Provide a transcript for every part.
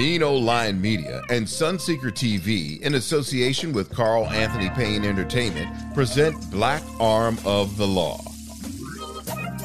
Old Lion Media and Sunseeker TV, in association with Carl Anthony Payne Entertainment, present Black Arm of the Law.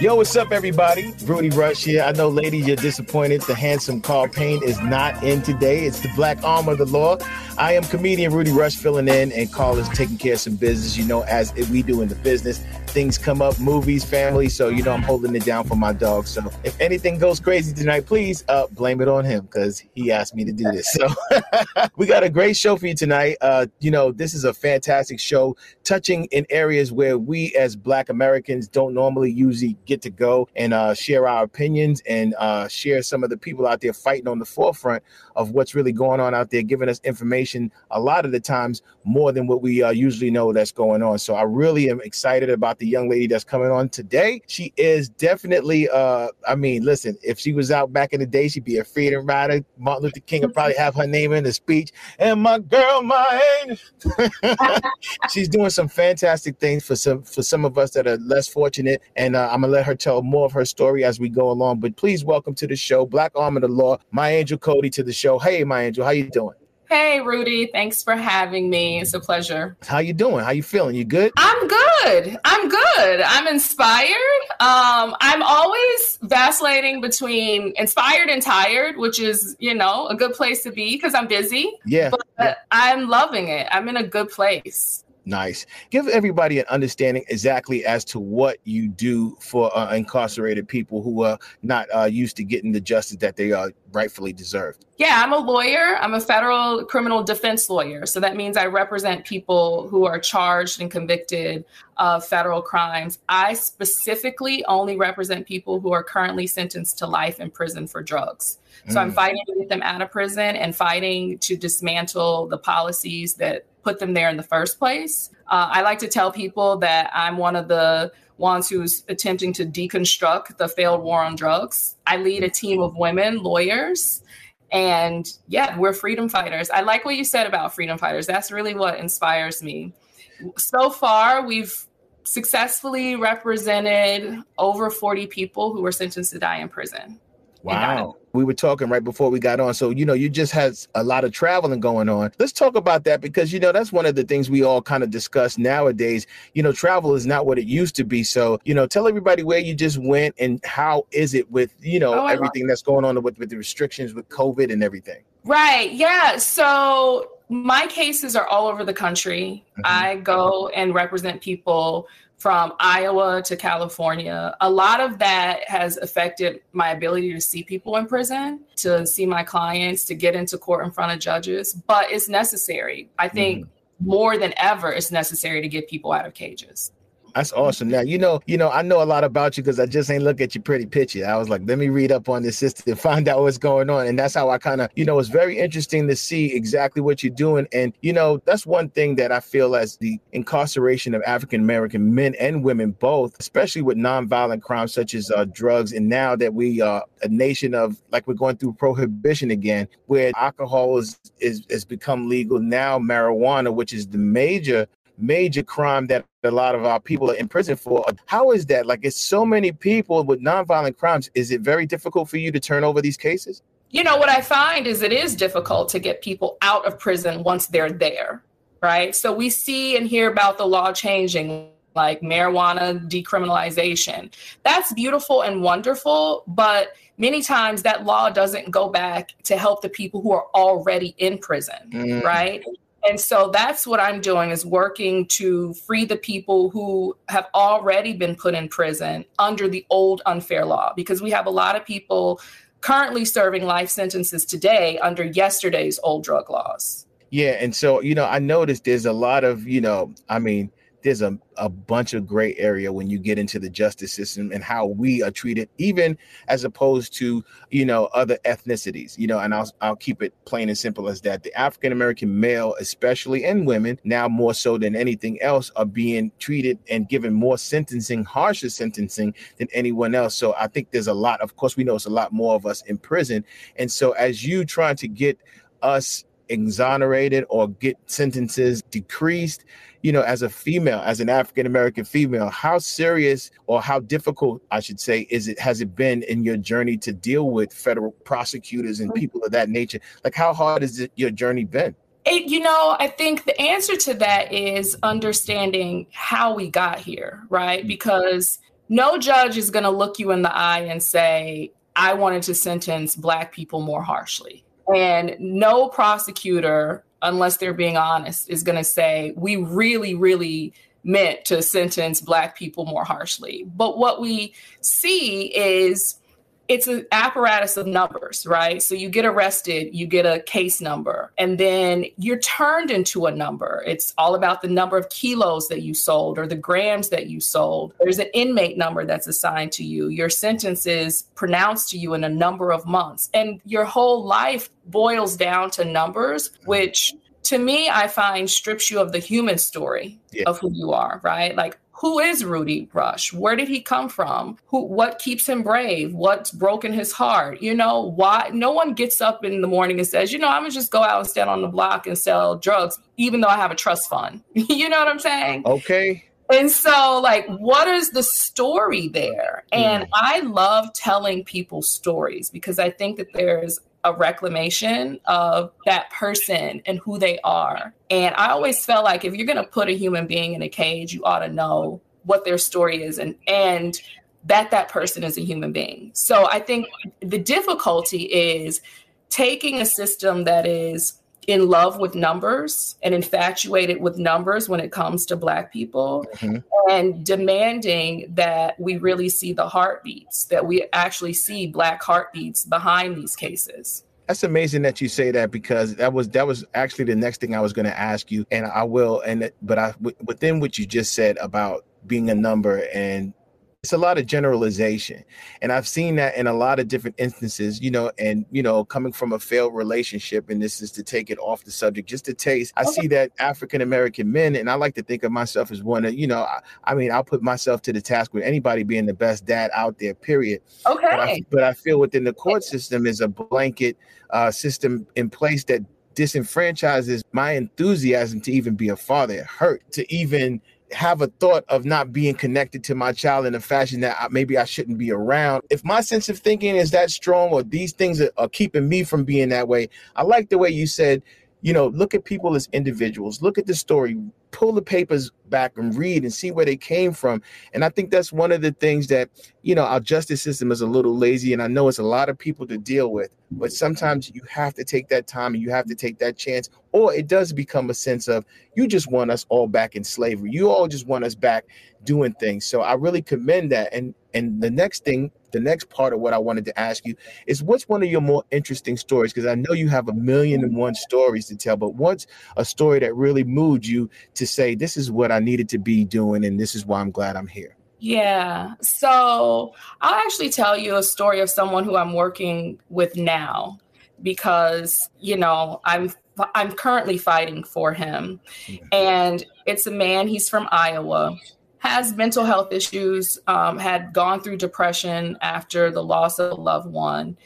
Yo, what's up, everybody? Rudy Rush here. I know, ladies, you're disappointed. The handsome Carl Payne is not in today. It's the black arm of the law. I am comedian Rudy Rush filling in, and Carl is taking care of some business, you know, as we do in the business. Things come up, movies, family. So, you know, I'm holding it down for my dog. So, if anything goes crazy tonight, please uh, blame it on him because he asked me to do this. So, we got a great show for you tonight. Uh, you know, this is a fantastic show touching in areas where we as Black Americans don't normally usually get to go and uh, share our opinions and uh, share some of the people out there fighting on the forefront of what's really going on out there, giving us information a lot of the times more than what we uh, usually know that's going on. So I really am excited about the young lady that's coming on today. She is definitely, uh, I mean, listen, if she was out back in the day, she'd be a freedom rider. Martin Luther King would probably have her name in the speech. And my girl, my angel. She's doing some fantastic things for some for some of us that are less fortunate. And uh, I'm gonna let her tell more of her story as we go along. But please welcome to the show, Black Arm of the Law, MiAngel Cody to the show. Hey, MiAngel, how you doing? Hey, Rudy. Thanks for having me. It's a pleasure. How you doing? How you feeling? You good? I'm good. I'm good. I'm inspired. Um, I'm always vacillating between inspired and tired, which is, you know, a good place to be because I'm busy. Yeah. But yeah. I'm loving it. I'm in a good place. Nice. Give everybody an understanding exactly as to what you do for uh, incarcerated people who are not uh, used to getting the justice that they are rightfully deserved. Yeah, I'm a lawyer. I'm a federal criminal defense lawyer. So that means I represent people who are charged and convicted of federal crimes. I specifically only represent people who are currently sentenced to life in prison for drugs. So mm. I'm fighting to get them out of prison and fighting to dismantle the policies that put them there in the first place. Uh, I like to tell people that I'm one of the ones who's attempting to deconstruct the failed war on drugs. I lead a team of women lawyers. And yeah, we're freedom fighters. I like what you said about freedom fighters. That's really what inspires me. So far, we've successfully represented over 40 people who were sentenced to die in prison. Wow. We were talking right before we got on. So, you know, you just had a lot of traveling going on. Let's talk about that because, you know, that's one of the things we all kind of discuss nowadays. You know, travel is not what it used to be. So, you know, tell everybody where you just went and how is it with, you know, oh, everything that's going on with, with the restrictions with COVID and everything. Right. Yeah. So my cases are all over the country. Mm-hmm. I go and represent people from Iowa to California. A lot of that has affected my ability to see people in prison, to see my clients, to get into court in front of judges, but it's necessary. I think mm-hmm. more than ever, it's necessary to get people out of cages. That's awesome. Now you know, you know, I know a lot about you because I just ain't look at your pretty picture. I was like, let me read up on this system and find out what's going on. And that's how I kind of, you know, it's very interesting to see exactly what you're doing. And you know, that's one thing that I feel as the incarceration of African American men and women both, especially with nonviolent crimes such as uh, drugs. And now that we are a nation of like we're going through prohibition again, where alcohol is is has become legal now, marijuana, which is the major major crime that a lot of our people are in prison for. How is that? Like, it's so many people with nonviolent crimes. Is it very difficult for you to turn over these cases? You know, what I find is it is difficult to get people out of prison once they're there, right? So we see and hear about the law changing, like marijuana decriminalization. That's beautiful and wonderful, but many times that law doesn't go back to help the people who are already in prison, mm. right? And so that's what I'm doing is working to free the people who have already been put in prison under the old unfair law because we have a lot of people currently serving life sentences today under yesterday's old drug laws. Yeah, and so you know, I noticed there's a lot of, you know, I mean, there's a, a bunch of gray area when you get into the justice system and how we are treated, even as opposed to, you know, other ethnicities, you know, and I'll, I'll keep it plain and simple as that. The African American male, especially, and women, now more so than anything else, are being treated and given more sentencing, harsher sentencing than anyone else. So I think there's a lot, of course, we know it's a lot more of us in prison. And so as you trying to get us exonerated or get sentences decreased you know as a female as an african american female how serious or how difficult i should say is it has it been in your journey to deal with federal prosecutors and people of that nature like how hard has it, your journey been it, you know, I think the answer to that is understanding how we got here, right? Mm-hmm. Because no judge is going to look you in the eye and say, I wanted to sentence Black people more harshly. And no prosecutor, unless they're being honest, is going to say, we really, really meant to sentence Black people more harshly. But what we see is it's an apparatus of numbers, right? So you get arrested, you get a case number, and then you're turned into a number. It's all about the number of kilos that you sold or the grams that you sold. There's an inmate number that's assigned to you. Your sentence is pronounced to you in a number of months, and your whole life boils down to numbers, which to me, I find strips you of the human story yeah. of who you are, right? Like who is Rudy Rush? Where did he come from? Who what keeps him brave? What's broken his heart? You know, why no one gets up in the morning and says, you know, I'm gonna just go out and stand on the block and sell drugs, even though I have a trust fund. you know what I'm saying? Okay. And so, like, what is the story there? And mm. I love telling people stories because I think that there's a reclamation of that person and who they are. And I always felt like if you're going to put a human being in a cage, you ought to know what their story is and and that that person is a human being. So I think the difficulty is taking a system that is in love with numbers and infatuated with numbers when it comes to Black people mm-hmm. and demanding that we really see the heartbeats, that we actually see Black heartbeats behind these cases. That's amazing that you say that because that was that was actually the next thing I was going to ask you, and I will. And but I within what you just said about being a number and it's a lot of generalization and i've seen that in a lot of different instances you know and you know coming from a failed relationship and this is to take it off the subject just to taste i see that african american men and i like to think of myself as one of you know I, I, mean i'll put myself to the task with anybody being the best dad out there period okay but i, but I feel within the court system is a blanket uh, system in place that disenfranchises my enthusiasm to even be a father it hurt to even have a thought of not being connected to my child in a fashion that maybe I shouldn't be around. If my sense of thinking is that strong or these things are, are keeping me from being that way, I like the way you said, you know, look at people as individuals, look at the story, pull the papers back and read and see where they came from. And I think that's one of the things that, you know, our justice system is a little lazy. And I know it's a lot of people to deal with, but sometimes you have to take that time and you have to take that chance. Or it does become a sense of you just want us all back in slavery. You all just want us back doing things. So I really commend that. And and the next thing, the next part of what I wanted to ask you is what's one of your more interesting stories? Because I know you have a million and one stories to tell, but what's a story that really moved you to say, this is what I needed to be doing, and this is why I'm glad I'm here? Yeah. So I'll actually tell you a story of someone who I'm working with now because, you know, I'm I'm currently fighting for him. Mm-hmm. And it's a man, he's from Iowa has mental health issues, um, had gone through depression after the loss of a loved one,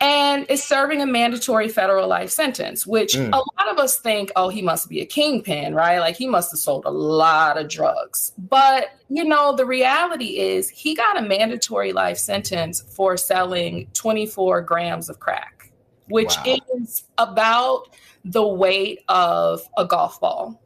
and is serving a mandatory federal life sentence, which mm. a lot of us think, oh, he must be a kingpin, right? Like he must have sold a lot of drugs. But, you know, the reality is he got a mandatory life sentence for selling 24 grams of crack, which wow. is about the weight of a golf ball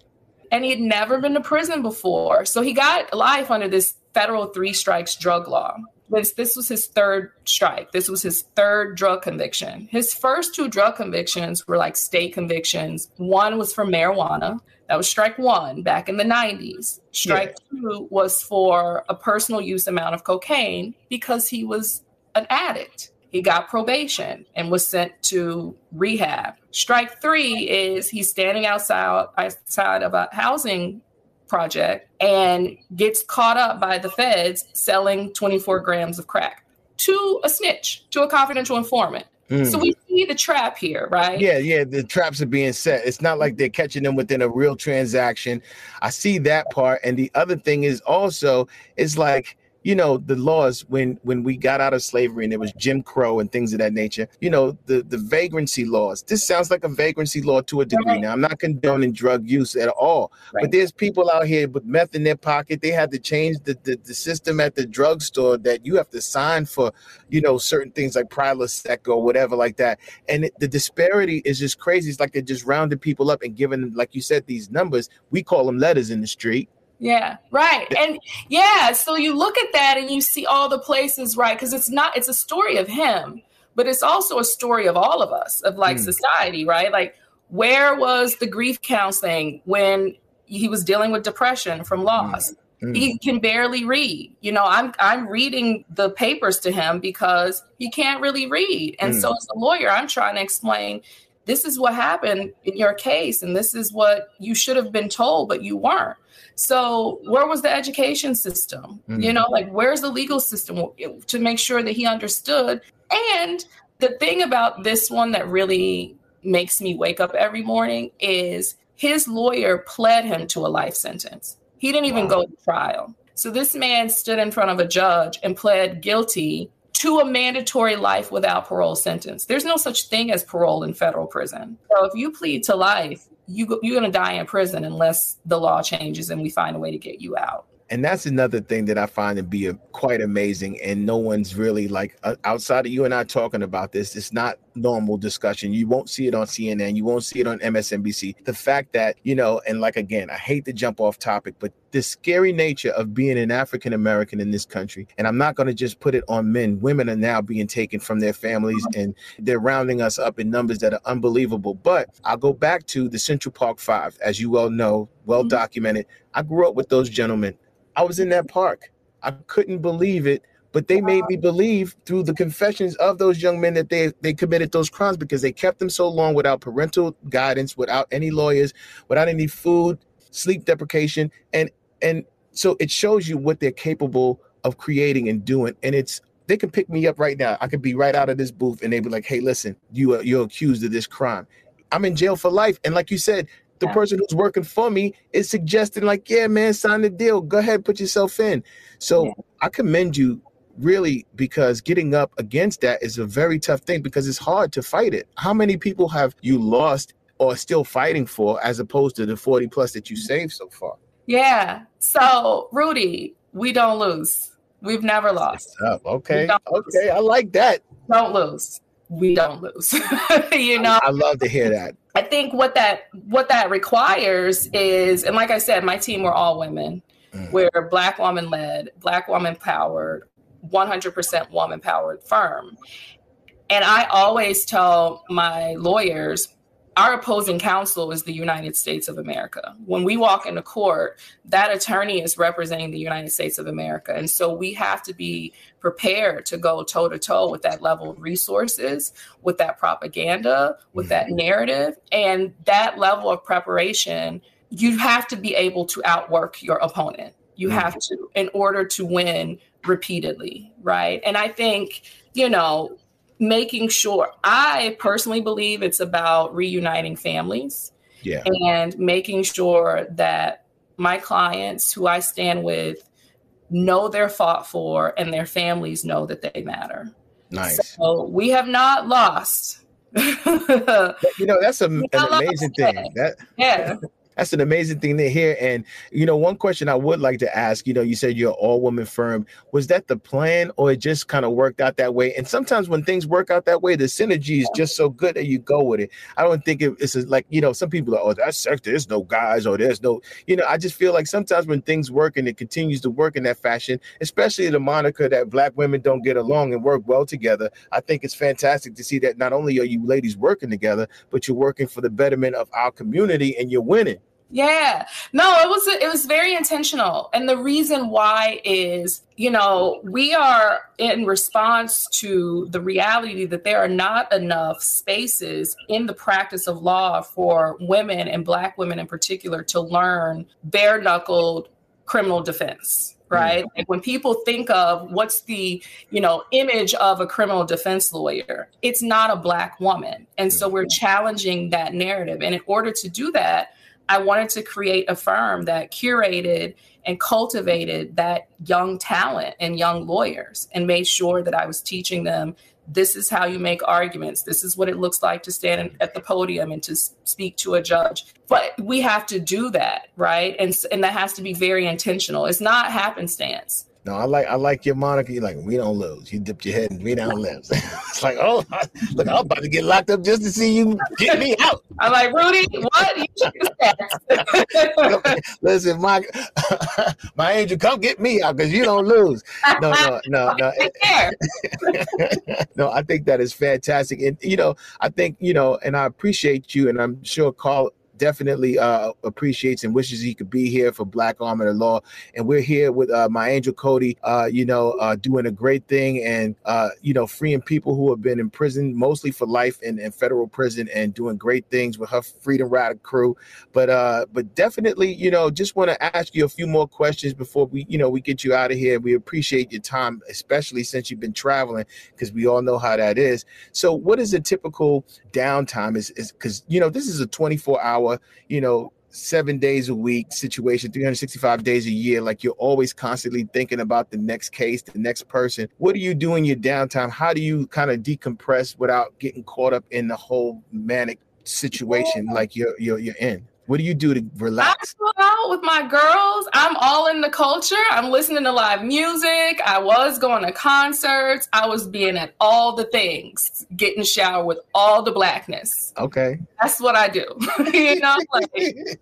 and he had never been to prison before. So he got life under this federal three strikes drug law. This, this was his third strike. This was his third drug conviction. His first two drug convictions were like state convictions. One was for marijuana. That was strike one back in the 90s. Strike yeah. two was for a personal use amount of cocaine because he was an addict. He got probation and was sent to rehab. Strike three is he's standing outside outside of a housing project and gets caught up by the feds selling 24 grams of crack to a snitch, to a confidential informant. Mm. So we see the trap here, right? Yeah, yeah. The traps are being set. It's not like they're catching them within a real transaction. I see that part. And the other thing is also, it's like you know the laws when when we got out of slavery and there was jim crow and things of that nature you know the the vagrancy laws. This sounds like a vagrancy law to a degree. Right. now i'm not condoning drug use at all right. but there's people out here with meth in their pocket. They had to change the, the, the system at the drugstore that you have to sign for you know certain things like prilosec or whatever like that. And it, the disparity is just crazy. It's like they're just rounding people up and giving like you said these numbers. We call them letters in the street yeah, right. And yeah, so you look at that and you see all the places, right? Because it's not, it's a story of him, but it's also a story of all of us, of like mm. society, right? Like, where was the grief counseling when he was dealing with depression from loss? Mm. He can barely read. You know, I'm I'm reading the papers to him because he can't really read. And mm. so as a lawyer, I'm trying to explain this is what happened in your case and this is what you should have been told but you weren't so where was the education system? Mm-hmm. You know, like where's the legal system to make sure that he understood? And the thing about this one that really makes me wake up every morning is his lawyer pled him to a life sentence. He didn't even wow. go to trial. So this man stood in front of a judge and pled guilty to a mandatory life without parole sentence. There's no such thing as parole in federal prison. So if you plead to life, you go, you're going to die in prison unless the law changes and we find a way to get you out and that's another thing that I find to be a, quite amazing. And no one's really like uh, outside of you and I talking about this. It's not normal discussion. You won't see it on CNN. You won't see it on MSNBC. The fact that you know, and like again, I hate to jump off topic, but the scary nature of being an African American in this country, and I'm not going to just put it on men. Women are now being taken from their families, and they're rounding us up in numbers that are unbelievable. But I'll go back to the Central Park Five, as you well know, well mm-hmm. documented. I grew up with those gentlemen I was in that park. I couldn't believe it, but they made me believe through the confessions of those young men that they they committed those crimes because they kept them so long without parental guidance, without any lawyers, without any food, sleep deprivation, and and so it shows you what they're capable of creating and doing. And it's they can pick me up right now. I could be right out of this booth and they'd be like, "Hey, listen, you are you're accused of this crime." I'm in jail for life, and like you said, the person who's working for me is suggesting like yeah man sign the deal go ahead put yourself in so yeah. i commend you really because getting up against that is a very tough thing because it's hard to fight it. How many people have you lost or still fighting for as opposed to the 40 plus that you saved so far? Yeah. So rudy we don't lose. We've never lost. okay. okay. I like that. Don't lose. We don't lose. You know? I, I love to hear that. I think what that what that requires is, and like I said, my team were all women. Mm. We're black woman led, black woman powered, 100% woman powered firm. And I always tell my lawyers, our opposing counsel is the United States of America. When we walk into court, that attorney is representing the United States of America. And so we have to be prepared to go toe to toe with that level of resources, with that propaganda, with that mm-hmm. narrative. And that level of preparation, you have to be able to outwork your opponent. You mm-hmm. have to, in order to win repeatedly, right? And I think, you know, making sure I personally believe it's about reuniting families. Yeah. And making sure that my clients who I stand with know they're fought for and their families know that they matter. Nice. So we have not lost. you know, that's a, an amazing thing. That yeah. That's an amazing thing to hear. And you know, one question I would like to ask, you know, you said you're all woman firm. Was that the plan, or it just kind of worked out that way? And sometimes when things work out that way, the synergy is just so good that you go with it. I don't think it, it's like you know, some people are, oh, that's sex. There's no guys, or there's no, you know. I just feel like sometimes when things work and it continues to work in that fashion, especially the moniker that black women don't get along and work well together. I think it's fantastic to see that not only are you ladies working together, but you're working for the betterment of our community and you're winning Yeah. No, it was it was very intentional. And the reason why is, you know, we are in response to the reality that there are not enough spaces in the practice of law for women and black women in particular to learn bare knuckled criminal defense mm. right? Like when people think of what's the you know image of a criminal defense lawyer it's not a black woman. And so we're mm-hmm. challenging that narrative. And in order to do that I wanted to create a firm that curated and cultivated that young talent and young lawyers and made sure that I was teaching them this is how you make arguments. This is what it looks like to stand at the podium and to speak to a judge. But we have to do that, right? And, and that has to be very intentional. It's not happenstance. No, I like I like your moniker. You're like, we don't lose. You dipped your head and we don't lose. it's like, oh, look, I'm about to get locked up just to see you get me out. I'm like, Rudy, what? Listen, my MiAngel, come get me out because you don't lose. No, no, no, no. no, I think that is fantastic, and you know, I think you know, and I appreciate you, and I'm sure Carl definitely uh, appreciates and wishes he could be here for Black Arm of the Law. And we're here with uh, MiAngel Cody, uh, you know, uh, doing a great thing and, uh, you know, freeing people who have been in prison, mostly for life in, in federal prison and doing great things with her Freedom Rider crew. But, uh, but definitely, you know, just want to ask you a few more questions before we, you know, we get you out of here. We appreciate your time, especially since you've been traveling, because we all know how that is. So what is a typical downtime? Is because, you know, this is a 24 hour you know, seven days a week situation, 365 days a year. Like you're always constantly thinking about the next case, the next person. What do you do in your downtime? How do you kind of decompress without getting caught up in the whole manic situation like you're you're, you're in? What do you do to relax? I out with my girls. I'm all in the culture. I'm listening to live music. I was going to concerts. I was being at all the things, getting shower with all the blackness. Okay. That's what I do. you know, like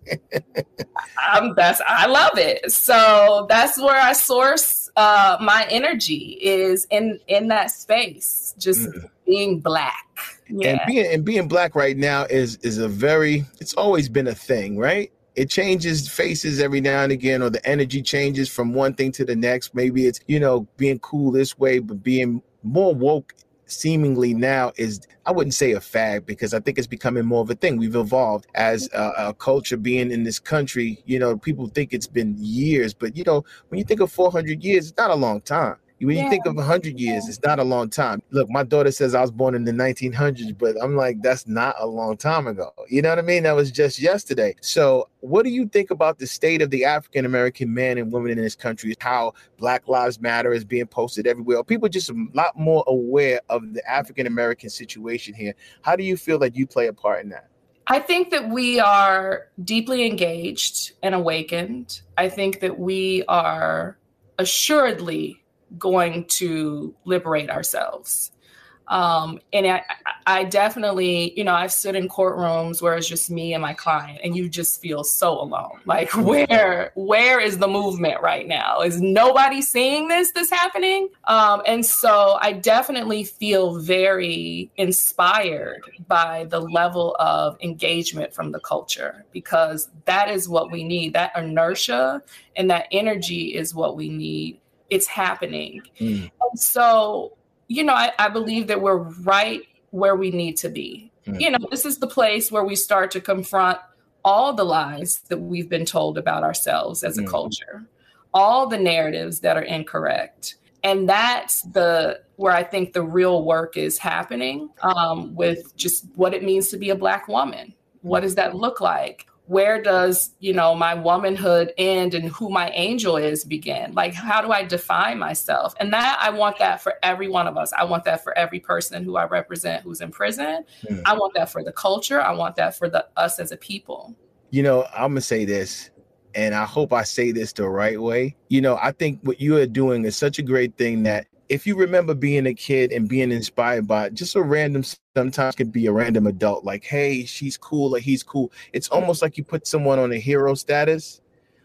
I'm that's I love it. So that's where I source uh my energy is in in that space. Just mm being black. Yeah. And being and being black right now is is a very it's always been a thing, right? It changes faces every now and again, or the energy changes from one thing to the next. Maybe it's, you know, being cool this way, but being more woke seemingly now is I wouldn't say a fad because I think it's becoming more of a thing. We've evolved as a, a, culture being in this country. You know, people think it's been years, but you know, when you think of 400 years, it's not a long time. When you yeah. think of 100 years, it's not a long time. Look, my daughter says I was born in the 1900s, but I'm like, that's not a long time ago. You know what I mean? That was just yesterday. So, what do you think about the state of the African American man and woman in this country? How Black Lives Matter is being posted everywhere? People just a lot more aware of the African American situation here. How do you feel that you play a part in that? I think that we are deeply engaged and awakened. I think that we are assuredly going to liberate ourselves. Um, and I, I definitely, you know, I've stood in courtrooms where it's just me and my client, and you just feel so alone. Like, where, where is the movement right now? Is nobody seeing this? This happening? Um, and so I definitely feel very inspired by the level of engagement from the culture because that is what we need. That inertia and that energy is what we need it's happening. Mm. And so, you know, I, I, believe that we're right where we need to be. Mm. You know, this is the place where we start to confront all the lies that we've been told about ourselves as a mm. culture, all the narratives that are incorrect. And that's the where I think the real work is happening um, with just what it means to be a Black woman. What does that look like? Where does you know my womanhood end and who MiAngel is begin? Like how do i define myself? And that i want that for every one of us. I want that for every person who i represent who's in prison. Mm. i want that for the culture. I want that for the us as a people. You know i'm gonna say this and i hope i say this the right way. You know i think what you are doing is such a great thing that if you remember being a kid and being inspired by just a random sometimes could be a random adult like hey she's cool or he's cool it's almost like you put someone on a hero status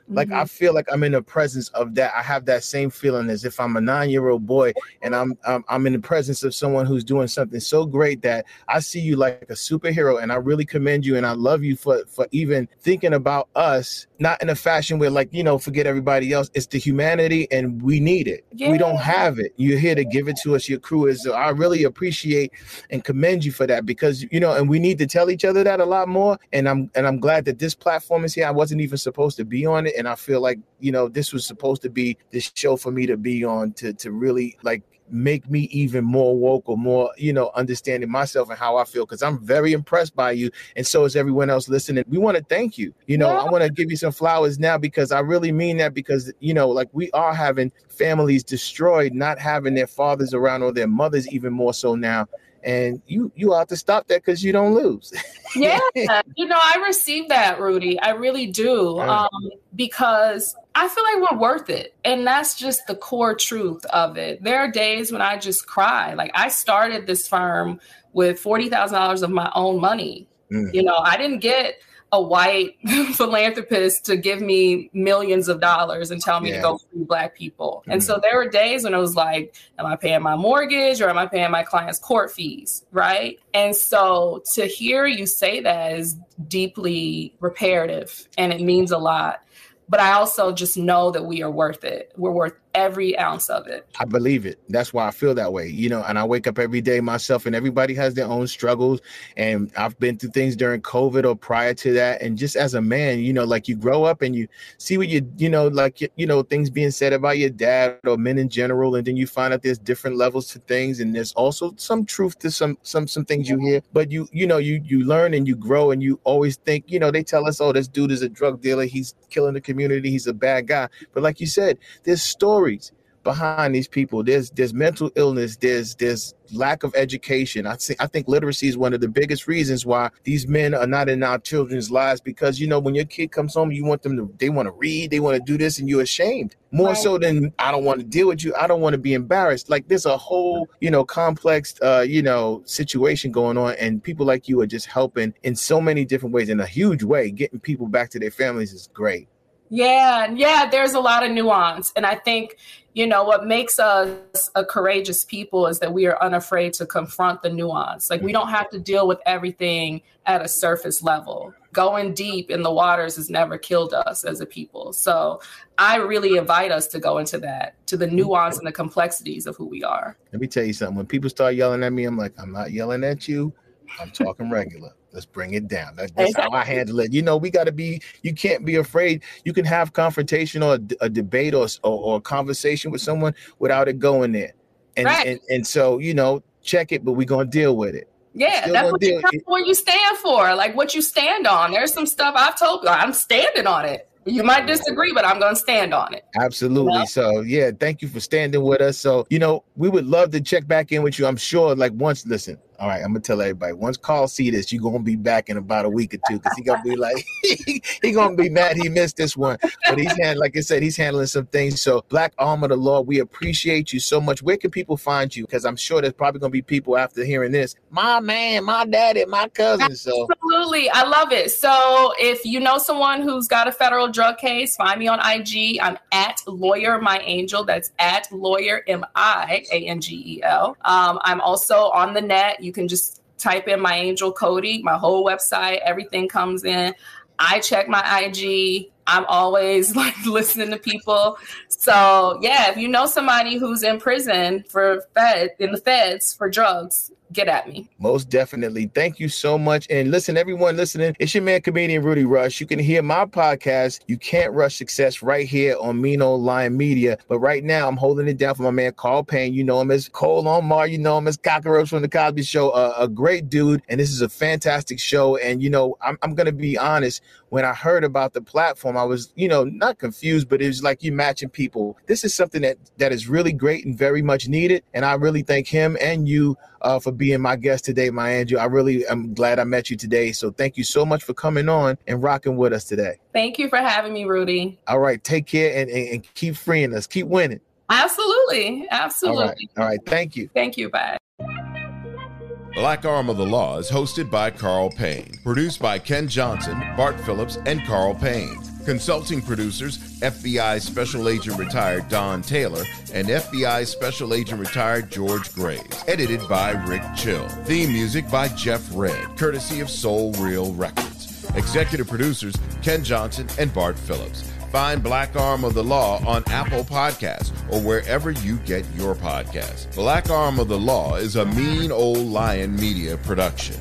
Like Mm-hmm. I feel like I'm in the presence of that. I have that same feeling as if I'm a nine year old boy and I'm, I'm I'm in the presence of someone who's doing something so great that I see you like a superhero, and I really commend you and I love you for for even thinking about us, not in a fashion where like you know forget everybody else. It's the humanity, and we need it. We don't have it. You're here to give it to us. Your crew is. I really appreciate and commend you for that because you know, and we need to tell each other that a lot more. And I'm and I'm glad that this platform is here. I wasn't even supposed to be on it, and I feel like you know this was supposed to be this show for me to be on to to really like make me even more woke or more you know understanding myself and how I feel because I'm very impressed by you and so is everyone else listening. We want to thank you. You know, Yeah. I want to give you some flowers now because I really mean that because you know like we are having families destroyed not having their fathers around or their mothers even more so now and you you have to stop that because you don't lose. yeah you know i received that rudy. I really do um, because i feel like we're worth it and that's just the core truth of it. There are days when i just cry. Like i started this firm with $40000 of my own money. Mm. you know i didn't get a white philanthropist to give me millions of dollars and tell me Yeah. to go free black people. And Mm. so there were days when it was like, am I paying my mortgage or am I paying my clients' court fees? Right. And so to hear you say that is deeply reparative and it means a lot. But I also just know that we are worth it. We're worth every ounce of it. I believe it. That's why I feel that way. You know, and I wake up every day myself, and everybody has their own struggles. And I've been through things during COVID or prior to that. And just as a man, you know, like you grow up and you see what you, you know, like, you- know, things being said about your dad or men in general. And then you find out there's different levels to things. And there's also some truth to some, some, some things you hear. But you, you know, you, you learn and you grow and you always think, you know, they tell us, oh, this dude is a drug dealer. He's killing the community. He's a bad guy. But like you said, there's stories behind these people. There's there's mental illness. There's there's lack of education. I think I think literacy is one of the biggest reasons why these men are not in our children's lives because you know when your kid comes home, you want them to they want to read, they want to do this, and you're ashamed more Right. so than I don't want to deal with you. I don't want to be embarrassed. Like there's a whole you know complex uh you know situation going on, and people like you are just helping in so many different ways in a huge way. Getting people back to their families is great. Yeah, yeah, there's a lot of nuance. And I think, you know, what makes us a courageous people is that we are unafraid to confront the nuance. Like, we don't have to deal with everything at a surface level. Going deep in the waters has never killed us as a people. So I really invite us to go into that, to the nuance and the complexities of who we are. Let me tell you something. When people start yelling at me, I'm like, I'm not yelling at you. I'm talking regular. Let's bring it down. That- That's how I handle it. You know, we got to be. You can't be afraid. You can have confrontation or a debate or, or or a conversation with someone without it going there. And Right. and, and so you know, check it, but we're gonna deal with it. Yeah, Still that's what you, deal- that's what you stand for, like what you stand on. There's some stuff I've told you, I'm standing on it. You might disagree, but I'm going to stand on it. Absolutely. Yeah. So yeah, thank you for standing with us. So you know, we would love to check back in with you. I'm sure. Like once, listen. All right, I'm gonna tell everybody. Once Carl see this, you're gonna be back in about a week or two because he gonna be like, he gonna be mad he missed this one. But he's hand, like I said, he's handling some things. So Black Arm of the Law, we appreciate you so much. Where can people find you? Because I'm sure there's probably gonna be people after hearing this. My man, my daddy, my cousin. So Absolutely. I love it. So if you know someone who's got a federal drug case, find me on IG. I'm at lawyer MiAngel. That's at lawyer M I A N G E L. Um, I'm also on the net. You can just type in MiAngel Cody, my whole website, everything comes in. I check my IG. I'm always like listening to people. So yeah, if you know somebody who's in prison for fed in the feds for drugs, get at me. Most definitely. Thank you so much. And listen, everyone listening, it's your man, comedian Rudy Rush. You can hear my podcast, You Can't Rush Success, right here on Mino Lion Media. But right now, I'm holding it down for my man, Carl Payne. You know him as Cole Omar. You know him as Cockroach from The Cosby Show. Uh, a great dude. And this is a fantastic show. And, you know, I'm, I'm going to be honest. When I heard about the platform, I was, you know, not confused, but it was like you matching people. This is something that that is really great and very much needed. And I really thank him and you uh, for being my guest today, my Andrew. I really am glad I met you today. So thank you so much for coming on and rocking with us today. Thank you for having me, Rudy. All right, take care and, and, and keep freeing us. Keep winning. Absolutely. Absolutely. right. All right. Thank you. Thank you. Bye. Black Arm of the Law is hosted by Carl Payne, produced by Ken Johnson, Bart Phillips, and Carl Payne. Consulting producers FBI Special Agent Retired Don Taylor and FBI Special Agent Retired George Graves. Edited by Rick Chill. Theme music by Jeff Red, courtesy of Soul Real Records. Executive producers Ken Johnson and Bart Phillips. Find Black Arm of the Law on Apple Podcasts or wherever you get your podcasts. Black Arm of the Law is a mean old lion media production.